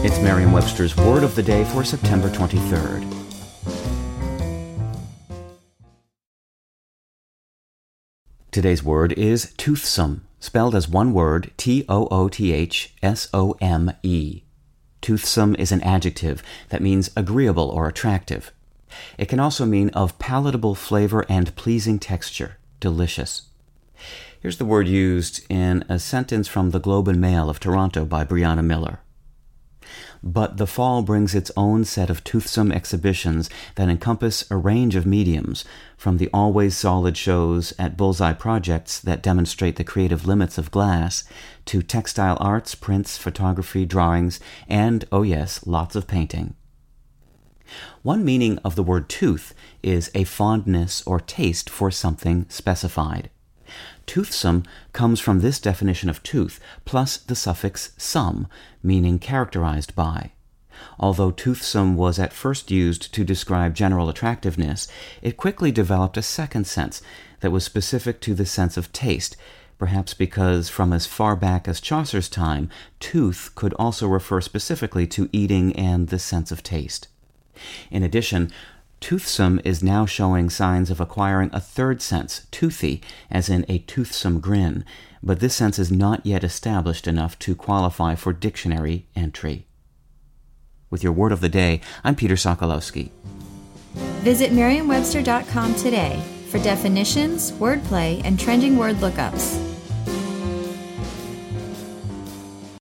It's Merriam-Webster's Word of the Day for September 23rd. Today's word is toothsome, spelled as one word, T-O-O-T-H-S-O-M-E. Toothsome is an adjective that means agreeable or attractive. It can also mean of palatable flavor and pleasing texture, delicious. Here's the word used in a sentence from the Globe and Mail of Toronto by Briana Miller. But the fall brings its own set of toothsome exhibitions that encompass a range of mediums, from the always solid shows at Bullseye Projects that demonstrate the creative limits of glass, to textile arts, prints, photography, drawings, and, oh yes, lots of painting. One meaning of the word tooth is a fondness or taste for something specified. Toothsome comes from this definition of tooth plus the suffix some, meaning characterized by. Although toothsome was at first used to describe general attractiveness, it quickly developed a second sense that was specific to the sense of taste, perhaps because from as far back as Chaucer's time, tooth could also refer specifically to eating and the sense of taste. In addition, Toothsome is now showing signs of acquiring a third sense, toothy, as in a toothsome grin, but this sense is not yet established enough to qualify for dictionary entry. With your word of the day, I'm Peter Sokolowski. Visit merriam-webster.com today for definitions, wordplay, and trending word lookups.